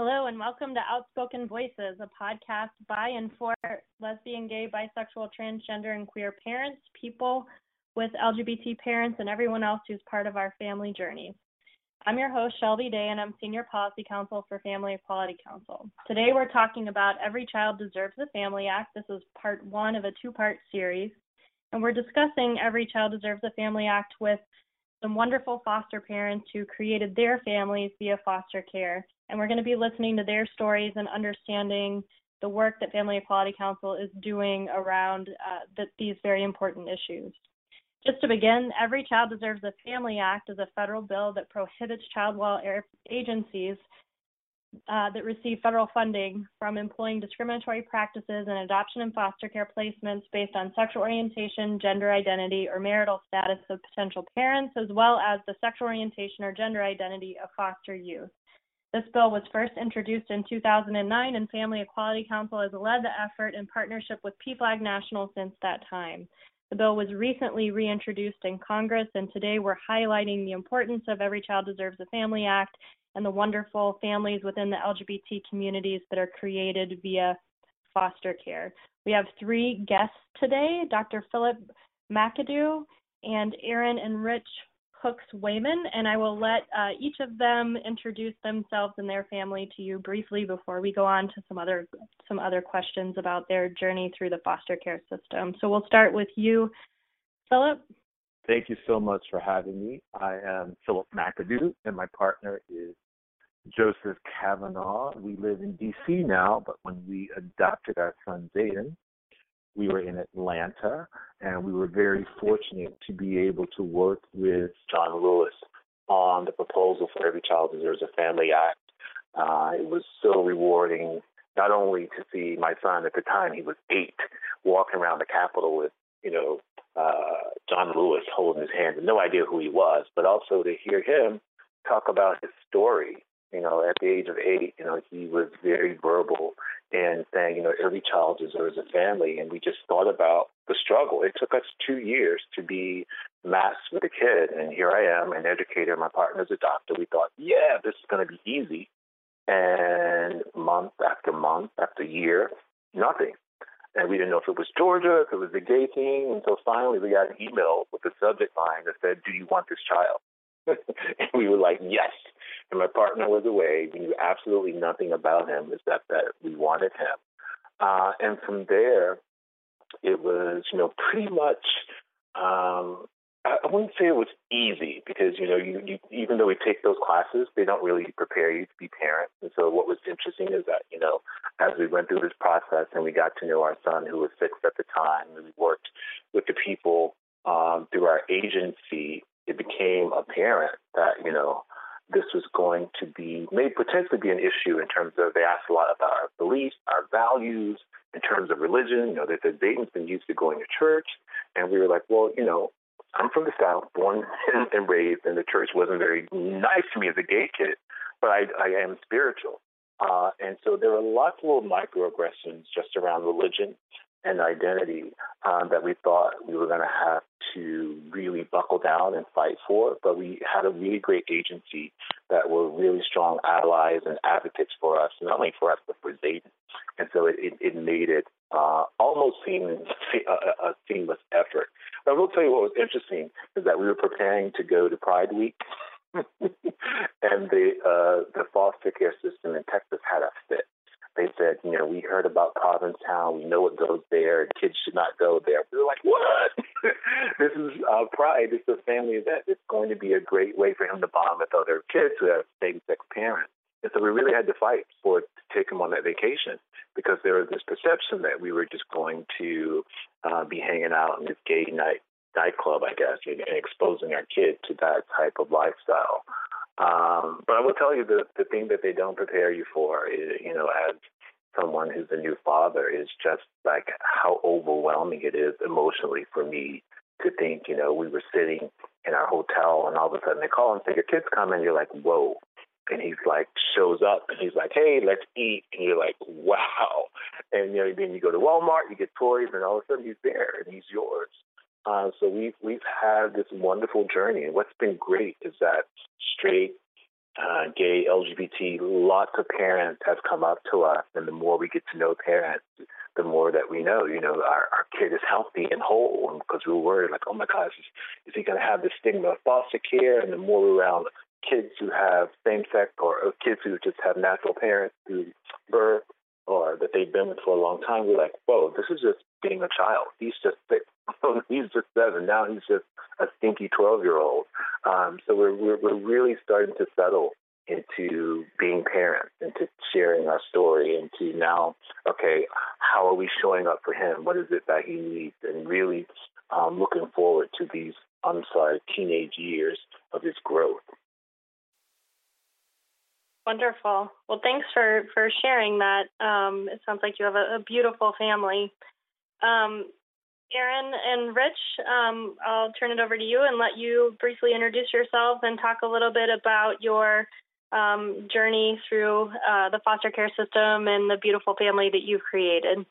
Hello, and welcome to Outspoken Voices, a podcast by and for lesbian, gay, bisexual, transgender, and queer parents, people with LGBT parents, and everyone else who's part of our family journey. I'm your host, Shelby Day, and I'm Senior Policy Counsel for Family Equality Council. Today we're talking about Every Child Deserves a Family Act. This is part one of a two part series, and we're discussing Every Child Deserves a Family Act with some wonderful foster parents who created their families via foster care and we're going to be listening to their stories and understanding the work that Family Equality Council is doing around uh, the, these very important issues. Just to begin, Every Child Deserves a Family Act is a federal bill that prohibits child welfare agencies uh, that receive federal funding from employing discriminatory practices in adoption and foster care placements based on sexual orientation, gender identity, or marital status of potential parents, as well as the sexual orientation or gender identity of foster youth. This bill was first introduced in 2009, and Family Equality Council has led the effort in partnership with PFLAG National since that time. The bill was recently reintroduced in Congress, and today we're highlighting the importance of Every Child Deserves a Family Act and the wonderful families within the LGBT communities that are created via foster care. We have three guests today Dr. Philip McAdoo and Aaron and Rich Hooks Wayman, and I will let uh, each of them introduce themselves and their family to you briefly before we go on to some other some other questions about their journey through the foster care system. So we'll start with you, Philip. Thank you so much for having me. I am Philip McAdoo, and my partner is Joseph Kavanaugh. We live in D.C. now, but when we adopted our son Zayden, we were in Atlanta, and we were very fortunate to be able to work with John Lewis on the proposal for Every Child Deserves a Family Act. Uh, it was so rewarding not only to see my son at the time, he was eight, walking around the Capitol with, you know, uh, John Lewis holding his hand and no idea who he was, but also to hear him talk about his story. You know, at the age of eight, you know, he was very verbal and saying, you know, every child deserves a family. And we just thought about the struggle. It took us two years to be matched with a kid. And here I am, an educator. My partner's a doctor. We thought, yeah, this is going to be easy. And month after month after year, nothing. And we didn't know if it was Georgia, if it was the gay thing. Until finally we got an email with the subject line that said, do you want this child? and we were like, yes. And my partner was away. We knew absolutely nothing about him except that we wanted him. Uh, and from there, it was, you know, pretty much. Um, I wouldn't say it was easy because you know, you, you even though we take those classes, they don't really prepare you to be parents. And so, what was interesting is that you know, as we went through this process and we got to know our son, who was six at the time, and we worked with the people um, through our agency it became apparent that, you know, this was going to be, may potentially be an issue in terms of they asked a lot about our beliefs, our values, in terms of religion. You know, they said Zayden's been used to going to church. And we were like, well, you know, I'm from the South, born and raised, and the church wasn't very nice to me as a gay kid, but I, I am spiritual. Uh, and so there are lots of little microaggressions just around religion and identity um, that we thought we were going to have to really buckle down and fight for. But we had a really great agency that were really strong allies and advocates for us, not only for us, but for Zayden. And so it, it, it made it uh, almost seem a, a seamless effort. But I will tell you what was interesting is that we were preparing to go to Pride Week. and the uh, the foster care system in Texas had a fit they said, you know, we heard about Provincetown. We know it goes there. Kids should not go there. We were like, what? this is uh, Pride. This is a family event. It's going to be a great way for him to bond with other kids who have same-sex parents. And so we really had to fight for to take him on that vacation because there was this perception that we were just going to uh, be hanging out in this gay night nightclub, I guess, and, and exposing our kid to that type of lifestyle. Um, but I will tell you the the thing that they don't prepare you for is, you know, as someone who's a new father, is just like how overwhelming it is emotionally for me to think, you know, we were sitting in our hotel and all of a sudden they call and say, Your kid's coming, you're like, Whoa. And he's like shows up and he's like, Hey, let's eat and you're like, Wow and you know, then you go to Walmart, you get toys and all of a sudden he's there and he's yours. Uh, so we've we've had this wonderful journey, and what's been great is that straight uh, gay, LGBT, lots of parents have come up to us, and the more we get to know parents, the more that we know, you know, our, our kid is healthy and whole, because we were worried, like, oh my gosh, is, is he going to have the stigma of foster care? And the more we're around kids who have same sex or, or kids who just have natural parents through birth or that they've been with for a long time, we're like, whoa, this is just being a child. He's just six. He's just seven. Now he's just a stinky 12 year old. Um, so we're, we're, we're really starting to settle into being parents, into sharing our story, into now, okay, how are we showing up for him? What is it that he needs? And really um, looking forward to these, I'm sorry, teenage years of his growth. Wonderful. Well, thanks for, for sharing that. Um, it sounds like you have a, a beautiful family. Um, Aaron and Rich, um, I'll turn it over to you and let you briefly introduce yourself and talk a little bit about your um, journey through uh, the foster care system and the beautiful family that you've created.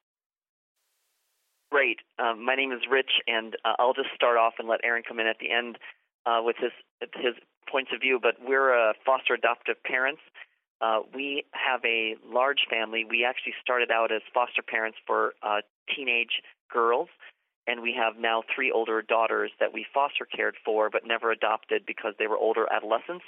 Great. Um, my name is Rich, and uh, I'll just start off and let Aaron come in at the end uh, with his his points of view. But we're uh, foster adoptive parents. Uh, we have a large family. We actually started out as foster parents for uh, teenage girls, and we have now three older daughters that we foster cared for but never adopted because they were older adolescents.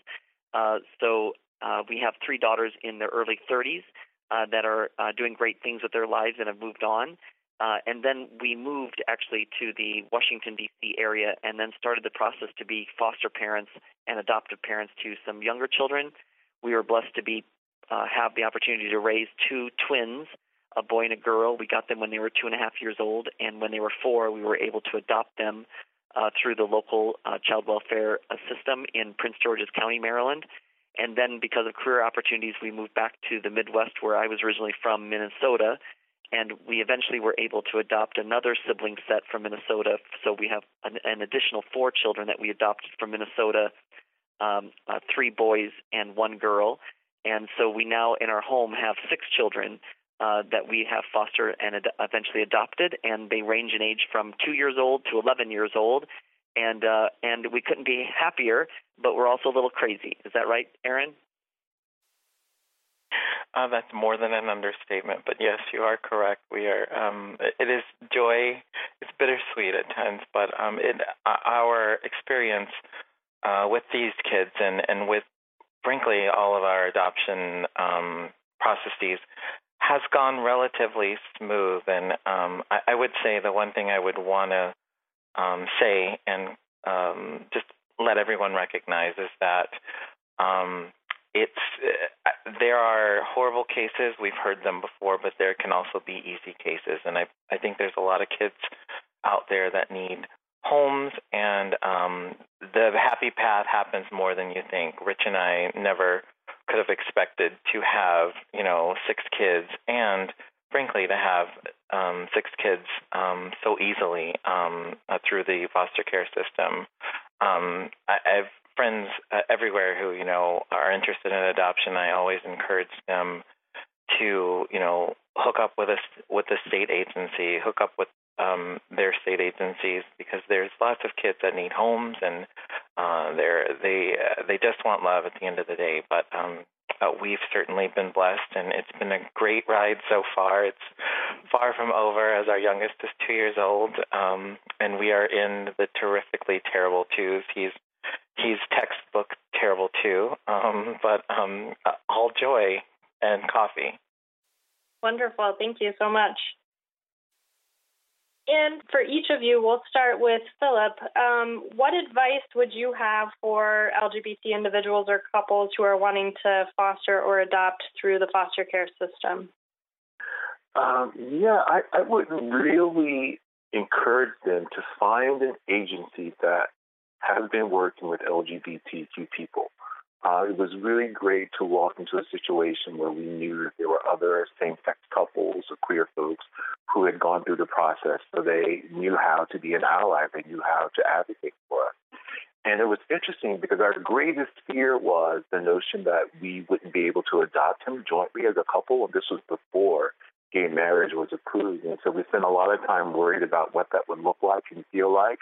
Uh, so uh, we have three daughters in their early 30s uh, that are uh, doing great things with their lives and have moved on. Uh, and then we moved actually to the Washington, D.C. area and then started the process to be foster parents and adoptive parents to some younger children. We were blessed to be uh, have the opportunity to raise two twins, a boy and a girl. We got them when they were two and a half years old, and when they were four, we were able to adopt them uh, through the local uh, child welfare uh, system in Prince George's County, Maryland. And then, because of career opportunities, we moved back to the Midwest, where I was originally from, Minnesota. And we eventually were able to adopt another sibling set from Minnesota. So we have an, an additional four children that we adopted from Minnesota um, uh, three boys and one girl. And so we now in our home have six children uh, that we have fostered and ad- eventually adopted, and they range in age from two years old to 11 years old. And uh, and we couldn't be happier, but we're also a little crazy. Is that right, Aaron? Uh, that's more than an understatement, but yes, you are correct. We are. Um, it is joy. It's bittersweet at times, but um, uh, our experience uh, with these kids and and with frankly all of our adoption um, processes has gone relatively smooth. And um, I, I, would say the one thing I would want to um, say and um, just let everyone recognize is that um, it's uh, there are horrible cases. We've heard them before, but there can also be easy cases. And I I think there's a lot of kids out there that need homes, and um, the happy path happens more than you think. Rich and I never could have expected to have, you know, six kids and frankly to have um, six kids um, so easily um, uh, through the foster care system. Um, I, I have friends uh, everywhere who, you know, are interested in adoption. I always encourage them to, you know, hook up with a with the state agency, hook up with um, their state agencies because there's lots of kids that need homes and uh, they're they uh, they just want love at the end of the day. But um, uh, we've certainly been blessed, and it's been a great ride so far. It's far from over, as our youngest is two years old, um, and we are in the terrifically terrible twos. He's he's textbook terrible too, um, but um, all joy and coffee. Wonderful. Thank you so much. And for each of you, we'll start with Philip. Um, what advice would you have for LGBT individuals or couples who are wanting to foster or adopt through the foster care system? Um, yeah, I, I would really encourage them to find an agency that has been working with LGBTQ people. Uh, it was really great to walk into a situation where we knew that there were other same-sex couples or queer folks who had gone through the process, so they knew how to be an ally. They knew how to advocate for us. And it was interesting because our greatest fear was the notion that we wouldn't be able to adopt him jointly as a couple, and this was before gay marriage was approved. And so we spent a lot of time worried about what that would look like and feel like.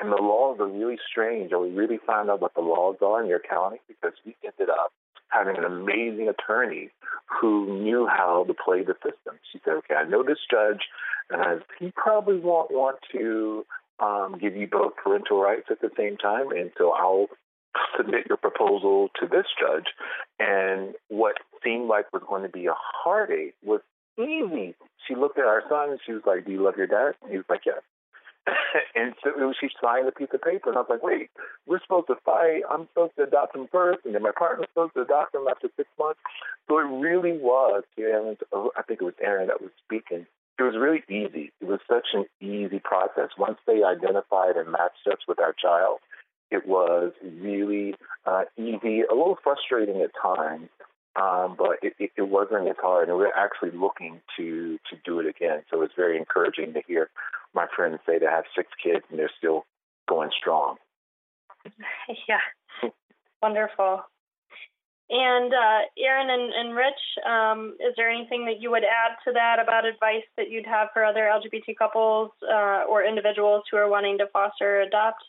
And the laws are really strange, and we really found out what the laws are in your county because we ended up having an amazing attorney who knew how to play the system. She said, "Okay, I know this judge, and he probably won't want to um, give you both parental rights at the same time, and so I'll submit your proposal to this judge." And what seemed like was going to be a heartache was easy. She looked at our son and she was like, "Do you love your dad?" And he was like, "Yes." and so she signed a piece of paper, and I was like, "Wait, we're supposed to fight. I'm supposed to adopt him first, and then my partner's supposed to adopt him after six months." So it really was. Aaron, I think it was Aaron that was speaking. It was really easy. It was such an easy process. Once they identified and matched us with our child, it was really uh, easy, a little frustrating at times, um, but it, it, it wasn't as hard, and we're actually looking to to do it again. So it's very encouraging to hear my friends say they have six kids and they're still going strong. Yeah, wonderful. And uh, Aaron and, and Rich, um, is there anything that you would add to that about advice that you'd have for other LGBT couples uh, or individuals who are wanting to foster or adopt?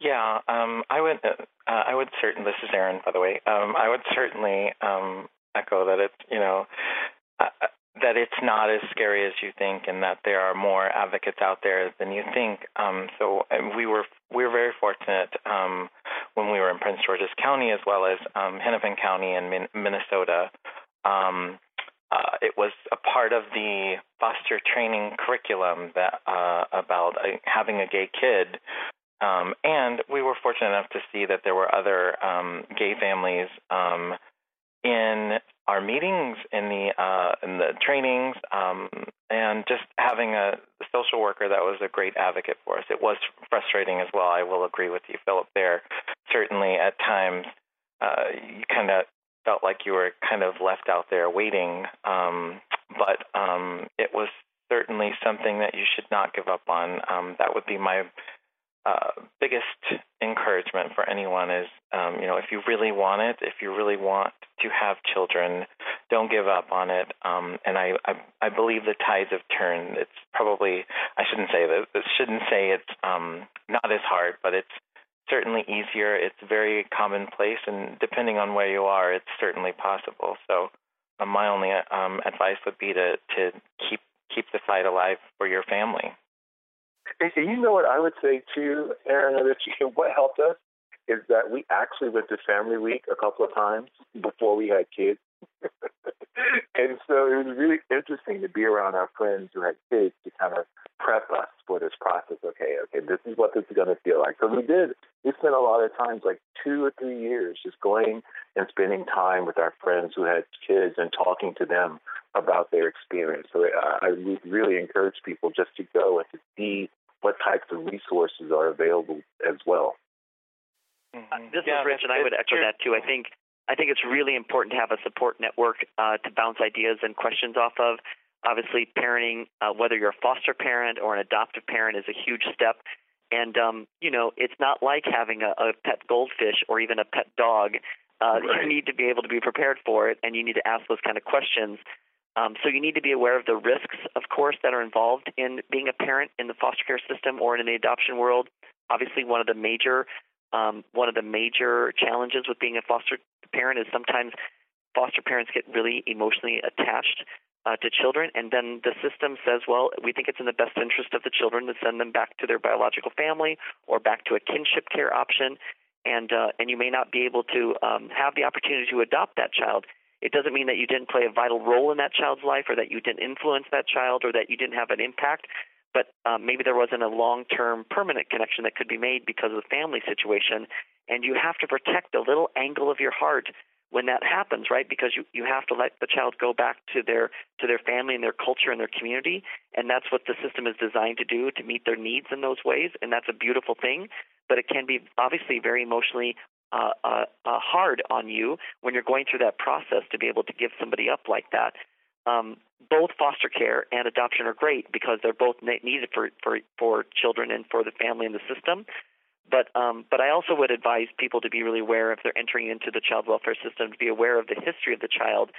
Yeah, um, I would. Uh, I would certain. This is Aaron, by the way. Um, I would certainly um, echo that it's you know uh, that it's not as scary as you think, and that there are more advocates out there than you think. Um, so we were we were very fortunate um, when we were in Prince George's County as well as um, Hennepin County in Min- Minnesota. Um, uh, it was a part of the foster training curriculum that uh, about uh, having a gay kid um, and we were fortunate enough to see that there were other um, gay families um, in our meetings, in the uh, in the trainings, um, and just having a social worker that was a great advocate for us. It was frustrating as well. I will agree with you, Philip. There, certainly at times, uh, you kind of felt like you were kind of left out there waiting, um, but um, it was certainly something that you should not give up on. That would be my uh, biggest encouragement for anyone is, um, you know, if you really want it, if you really want to have children, don't give up on it. Um, and I, I, I believe the tides have turned. It's probably, I shouldn't say that, I shouldn't say it's um, not as hard, but it's certainly easier. It's very commonplace, and depending on where you are, it's certainly possible. So, um, my only um, advice would be to to keep keep the fight alive for your family. You know what I would say too, Aaron, that you, what helped us is that we actually went to Family Week a couple of times before we had kids. and so it was really interesting to be around our friends who had kids to kind of prep us for this process. Okay, okay, this is what this is going to feel like. So we did. We spent a lot of times, like two or three years, just going and spending time with our friends who had kids and talking to them about their experience. So uh, I, I would really encourage people just to go and to see what types of resources are available as well. Mm-hmm. Uh, this yeah, is Rich, and I would echo true. that too. I think I think it's really important to have a support network uh, to bounce ideas and questions off of. Obviously, parenting, uh, whether you're a foster parent or an adoptive parent, is a huge step. And um, you know, it's not like having a, a pet goldfish or even a pet dog. Uh, right. You need to be able to be prepared for it, and you need to ask those kind of questions. Um, so you need to be aware of the risks, of course, that are involved in being a parent in the foster care system or in the adoption world. Obviously, one of the major um, one of the major challenges with being a foster parent is sometimes foster parents get really emotionally attached uh, to children, and then the system says, well, we think it's in the best interest of the children to send them back to their biological family or back to a kinship care option, and uh, and you may not be able to um, have the opportunity to adopt that child. It doesn't mean that you didn't play a vital role in that child's life or that you didn't influence that child or that you didn't have an impact, but um, maybe there wasn't a long term permanent connection that could be made because of the family situation. And you have to protect a little angle of your heart when that happens, right? Because you, you have to let the child go back to their to their family and their culture and their community, and that's what the system is designed to do to meet their needs in those ways, and that's a beautiful thing. But it can be obviously very emotionally uh, uh, hard on you when you're going through that process to be able to give somebody up like that. Um, both foster care and adoption are great because they're both needed for, for, for children and for the family and the system. But um, but I also would advise people to be really aware if they're entering into the child welfare system to be aware of the history of the child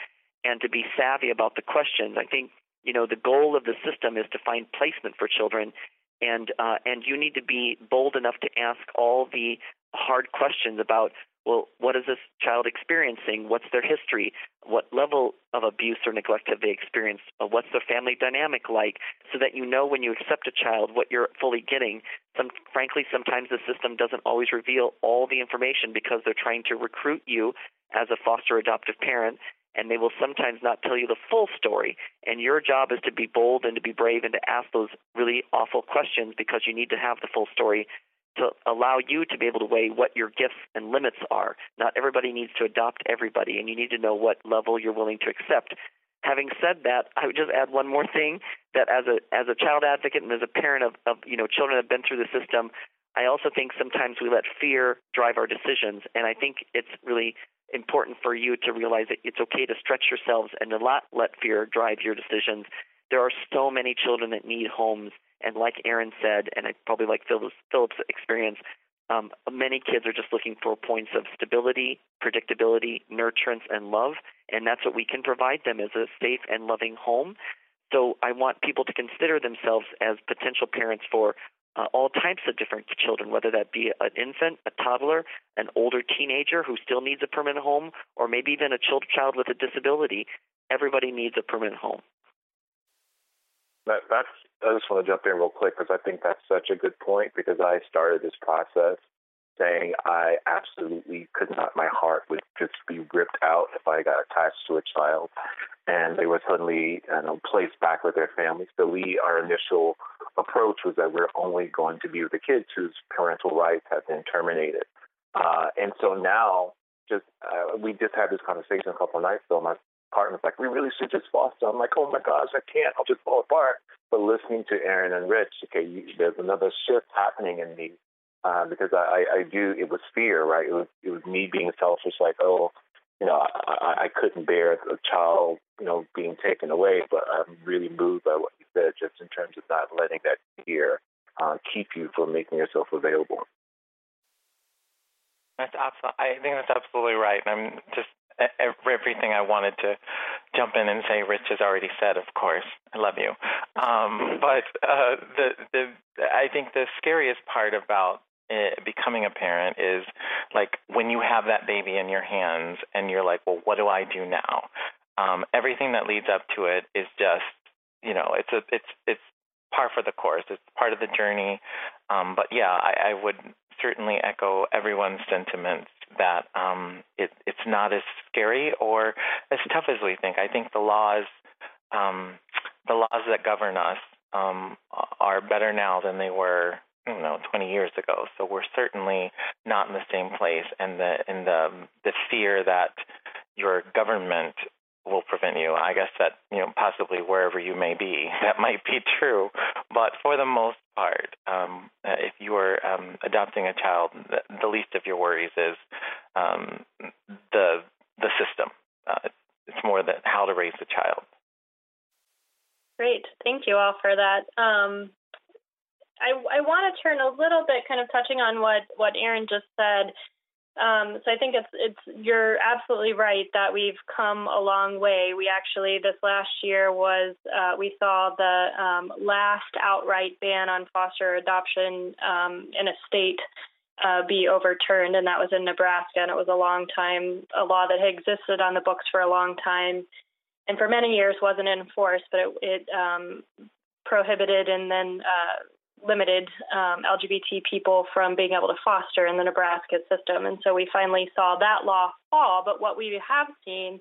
and to be savvy about the questions. I think you know the goal of the system is to find placement for children, and uh, and you need to be bold enough to ask all the hard questions about well, what is this child experiencing? What's their history? What level of abuse or neglect have they experienced? Uh, what's their family dynamic like? So that you know when you accept a child what you're fully getting. Some, frankly, sometimes the system doesn't always reveal all the information because they're trying to recruit you as a foster adoptive parent and they will sometimes not tell you the full story. And your job is to be bold and to be brave and to ask those really awful questions because you need to have the full story to allow you to be able to weigh what your gifts and limits are. Not everybody needs to adopt everybody, and you need to know what level you're willing to accept. Having said that, I would just add one more thing that as a as a child advocate and as a parent of, of you know children that have been through the system, I also think sometimes we let fear drive our decisions, and I think it's really important for you to realize that it's okay to stretch yourselves and to not let fear drive your decisions. There are so many children that need homes, and like Aaron said, and I probably like Philip's, experience, um, many kids are just looking for points of stability, predictability, nurturance, and love, and that's what we can provide them as a safe and loving home. So I want people to consider themselves as potential parents for uh, all types of different children, whether that be an infant, a toddler, an older teenager who still needs a permanent home, or maybe even a child child with a disability. Everybody needs a permanent home. That, that's. I just want to jump in real quick because I think that's such a good point because I started this process saying I absolutely could not. My heart would just be ripped out if I got attached to a child, and they were suddenly you know, placed back with their families. So we, our initial approach was that we're only going to be with the kids whose parental rights have been terminated. Uh, and so now, just uh, we just had this conversation a couple of nights ago. My partner's like, we really should just foster. I'm like, oh my gosh, I can't. I'll just fall apart. But listening to Aaron and Rich, okay, you, there's another shift happening in me uh, because I, I do. It was fear, right? It was it was me being selfish, like, oh, you know, I, I couldn't bear a child, you know, being taken away. But I'm really moved by what just in terms of not letting that fear uh, keep you from making yourself available. That's absolutely. I think that's absolutely right. I'm just everything I wanted to jump in and say. Rich has already said, of course. I love you. Um, but uh, the the I think the scariest part about uh, becoming a parent is like when you have that baby in your hands and you're like, well, what do I do now? Um, everything that leads up to it is just, you know, it's a it's it's par for the course. It's part of the journey. Um, but yeah, I, I would certainly echo everyone's sentiments that um, it, it's not as scary or as tough as we think. I think the laws, um, the laws that govern us, um, are better now than they were, you know, 20 years ago. So we're certainly not in the same place, and the and the the fear that your government will prevent you. I guess that you know possibly wherever you may be, that might be true. But for the most part, um, uh, if you are um, adopting a child, the, least of your worries is um, the the system. Uh, it's more that how to raise the child. Great, thank you all for that. Um, I I want to turn a little bit, kind of touching on what what Aaron just said. Um, so I think it's it's you're absolutely right that we've come a long way. We actually this last year was uh, we saw the um, last outright ban on foster adoption um, in a state uh, be overturned, and that was in Nebraska. And it was a long time a law that had existed on the books for a long time, and for many years wasn't enforced, but it, it um, prohibited and then uh, limited um, LGBT people from being able to foster in the Nebraska system. And so we finally saw that law fall. But what we have seen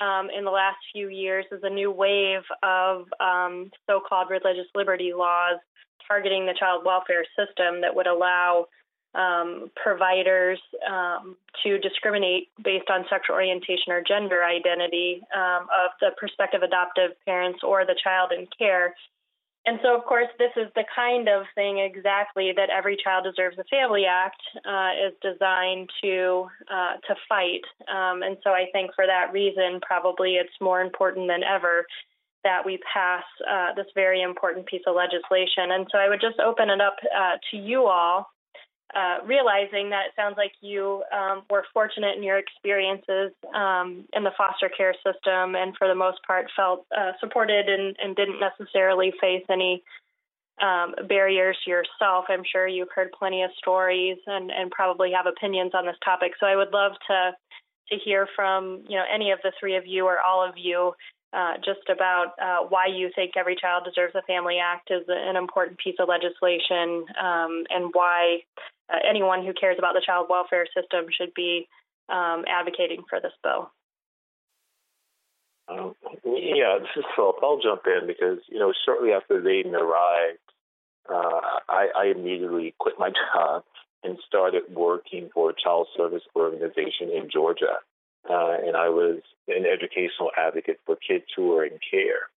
um, in the last few years is a new wave of um, so called religious liberty laws targeting the child welfare system that would allow um, providers um, to discriminate based on sexual orientation or gender identity um, of the prospective adoptive parents or the child in care and so, of course, this is the kind of thing exactly that Every Child Deserves a Family Act uh, is designed to uh, to fight. Um, and so, I think for that reason, probably it's more important than ever that we pass uh, this very important piece of legislation. And so, I would just open it up uh, to you all uh, realizing that it sounds like you um, were fortunate in your experiences um, in the foster care system and for the most part felt uh, supported and, and, didn't necessarily face any um, barriers yourself. I'm sure you've heard plenty of stories and, and probably have opinions on this topic. So I would love to to hear from you know any of the three of you or all of you uh, just about uh, why you think Every Child Deserves a Family Act is an important piece of legislation um, and why uh, anyone who cares about the child welfare system should be um, advocating for this bill. Um, yeah, this is Philip. I'll jump in because, you know, shortly after Zayden arrived, uh, I, I immediately quit my job and started working for a child service organization in Georgia. Uh, and I was an educational advocate for kids who are in care.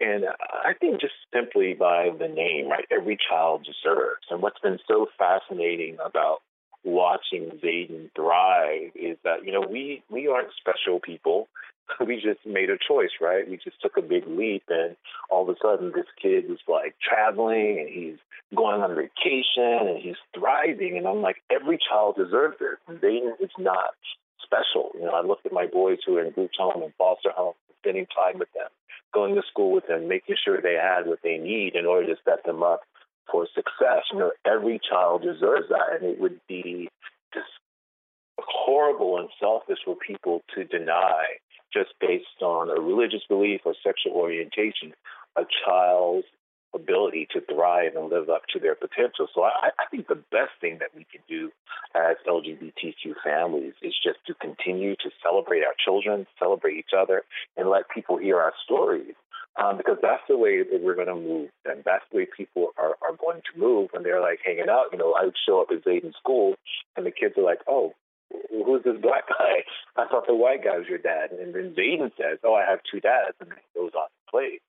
And I think just simply by the name, right, every child deserves. And what's been so fascinating about watching Zayden thrive is that, you know, we, we aren't special people. We just made a choice, right? We just took a big leap and all of a sudden this kid is like traveling and he's going on vacation and he's thriving. And I'm like, every child deserves this. Zayden is not special. You know, I look at my boys who are in group home and foster home, spending time with them, going to school with them, making sure they had what they need in order to set them up for success. You know, every child deserves that, and it would be just horrible and selfish for people to deny just based on a religious belief or sexual orientation a child's ability to thrive and live up to their potential. So I, I think the best thing that we can do as LGBTQ families is just to continue to celebrate our children, celebrate each other, and let people hear our stories. Um, because that's the way that we're going to move, and that's the way people are, are going to move when they're like hanging out. You know, I would show up at Zayden school, and the kids are like, "Oh, who's this black guy? I thought the white guy was your dad." And then Zayden says, "Oh, I have two dads," and he goes on to play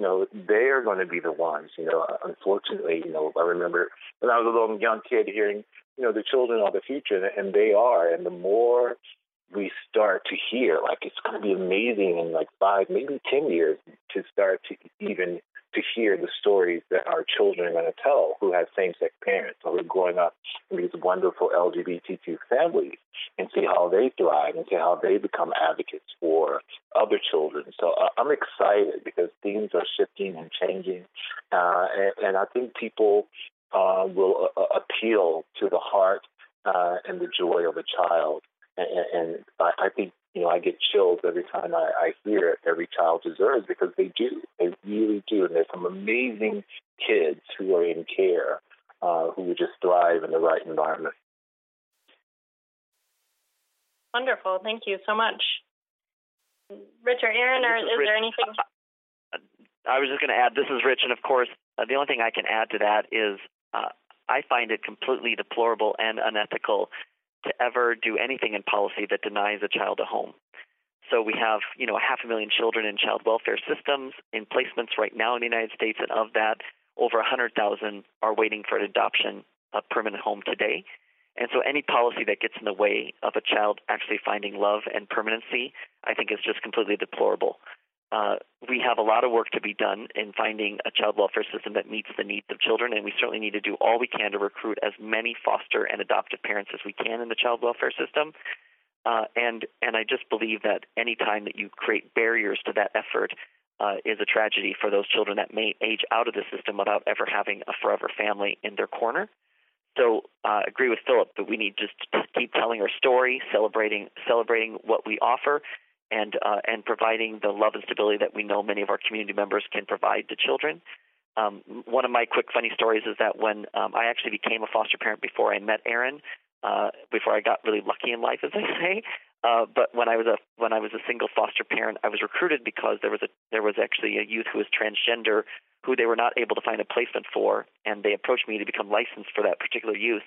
you know, they are going to be the ones, you know, unfortunately, you know, I remember when I was a little young kid hearing, you know, the children are the future, and they are. And the more we start to hear, like, it's going to be amazing in like five, maybe 10 years to start to even to hear the stories that our children are going to tell who have same-sex parents or who are growing up in these wonderful LGBTQ families and see how they thrive and see how they become advocates for other children. So uh, I'm excited because things are shifting and changing, uh, and, and I think people uh, will uh, appeal to the heart uh, and the joy of a child. And, and I think you know, I get chills every time I, I hear it. Every child deserves because they do. They really do. And there's some amazing kids who are in care uh, who would just thrive in the right environment. Wonderful. Thank you so much. Richard, Aaron, or is, is there anything? I was just going to add, this is Rich, and of course, uh, the only thing I can add to that is uh, I find it completely deplorable and unethical to ever do anything in policy that denies a child a home. So we have, you know, half a million children in child welfare systems in placements right now in the United States, and of that, over 100,000 are waiting for an adoption, a permanent home today. And so any policy that gets in the way of a child actually finding love and permanency, I think is just completely deplorable. Uh, we have a lot of work to be done in finding a child welfare system that meets the needs of children, and we certainly need to do all we can to recruit as many foster and adoptive parents as we can in the child welfare system. Uh, and and I just believe that any time that you create barriers to that effort uh, is a tragedy for those children that may age out of the system without ever having a forever family in their corner. So uh, agree with Philip that we need just to keep telling our story, celebrating celebrating what we offer, and uh, and providing the love and stability that we know many of our community members can provide to children. Um, one of my quick funny stories is that when um, I actually became a foster parent before I met Aaron, uh, before I got really lucky in life, as they say. Uh, but when I was a when I was a single foster parent, I was recruited because there was a there was actually a youth who was transgender who they were not able to find a placement for, and they approached me to become licensed for that particular youth.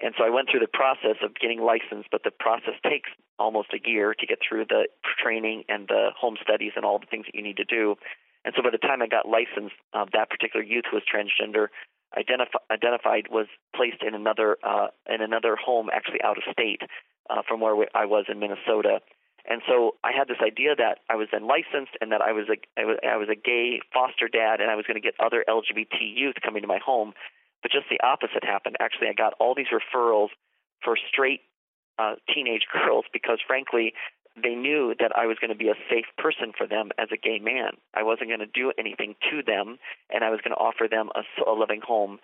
And so I went through the process of getting licensed, but the process takes almost a year to get through the training and the home studies and all the things that you need to do. And so by the time I got licensed, uh, that particular youth was transgender identif- identified was placed in another uh, in another home, actually out of state uh, from where I was in Minnesota. And so I had this idea that I was then licensed and that I was a I was, I was a gay foster dad and I was going to get other LGBT youth coming to my home. But just the opposite happened. Actually, I got all these referrals for straight uh, teenage girls because, frankly, they knew that I was going to be a safe person for them as a gay man. I wasn't going to do anything to them, and I was going to offer them a, a loving home.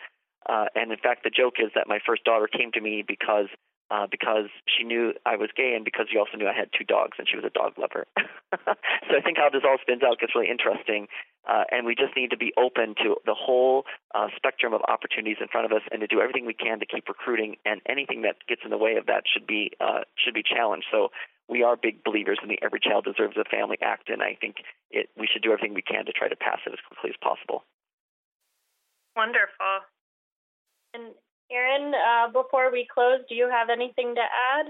Uh, and in fact, the joke is that my first daughter came to me because uh, because she knew I was gay and because she also knew I had two dogs and she was a dog lover. so I think how this all spins out gets really interesting. Uh, and we just need to be open to the whole uh, spectrum of opportunities in front of us and to do everything we can to keep recruiting. And anything that gets in the way of that should be uh, should be challenged. So we are big believers in the Every Child Deserves a Family Act, and I think it, we should do everything we can to try to pass it as quickly as possible. Wonderful. And Aaron, uh, before we close, do you have anything to add?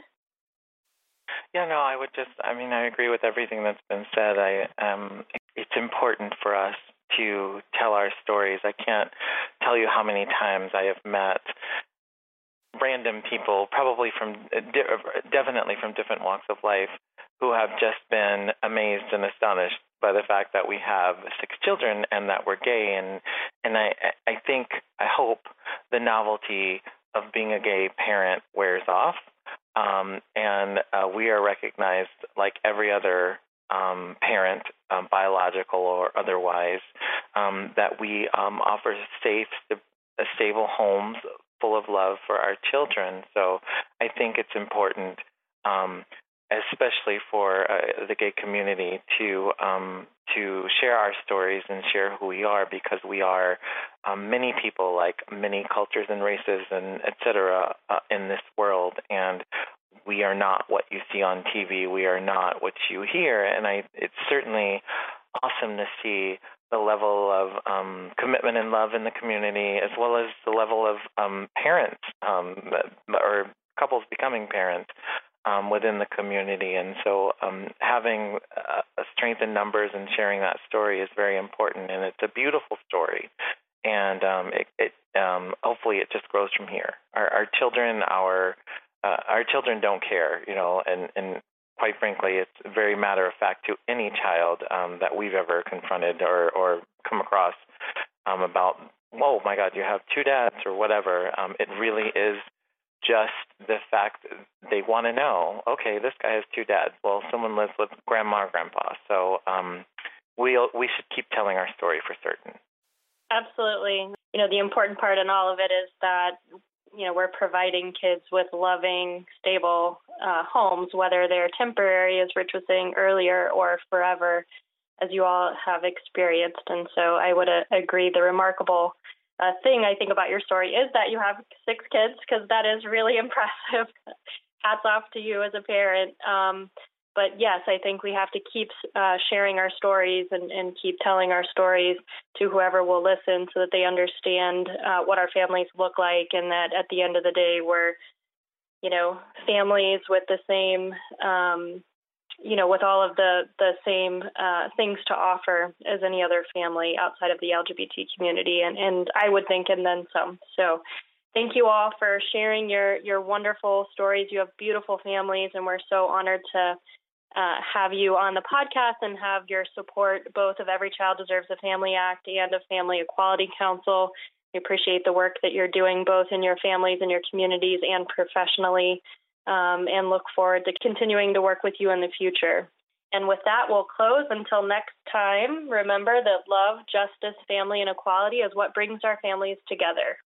Yeah, no, I would just, I mean, I agree with everything that's been said. I, um, it's important for us to tell our stories. I can't tell you how many times I have met random people, probably from, definitely from different walks of life, who have just been amazed and astonished by the fact that we have six children and that we're gay and and I I think I hope the novelty of being a gay parent wears off um, and uh, we are recognized like every other um, parent, um, biological or otherwise, um, that we um, offer safe, stable homes full of love for our children. So I think it's important um, especially for uh, the gay community to um, to share our stories and share who we are because we are um, many people like many cultures and races and etc. Uh, in this world and we are not what you see on TV. We are not what you hear, and I. It's certainly awesome to see the level of um, commitment and love in the community, as well as the level of um, parents um, or couples becoming parents um, within the community. And so um, having a strength in numbers and sharing that story is very important. And it's a beautiful story. And um, it, it um, hopefully it just grows from here. Our, our children, our uh, our children don't care, you know, and, and quite frankly, it's very matter of fact to any child um, that we've ever confronted or, or come across um, about, whoa, my God, you have two dads or whatever. It really is just the fact they want to know, okay, this guy has two dads. Well, someone lives with grandma or grandpa. So um, we we should keep telling our story for certain. Absolutely. You know, the important part in all of it is that you know we're providing kids with loving, stable uh, homes, whether they're temporary, as Rich was saying earlier, or forever, as you all have experienced. And so I would uh, agree. The remarkable uh, thing I think about your story is that you have six kids because that is really impressive. Hats off to you as a parent. Um, but yes, I think we have to keep uh, sharing our stories and, and, keep telling our stories to whoever will listen so that they understand uh, what our families look like and that at the end of the day, we're, you know, families with the same um, you know, with all of the the same uh, things to offer as any other family outside of the LGBT community, and and I would think, and then some. So, thank you all for sharing your your wonderful stories. You have beautiful families, and we're so honored to. Uh, have you on the podcast and have your support both of Every Child Deserves a Family Act and of Family Equality Council. We appreciate the work that you're doing both in your families and your communities and professionally um, and look forward to continuing to work with you in the future. And with that, we'll close until next time. Remember that love, justice, family, and equality is what brings our families together.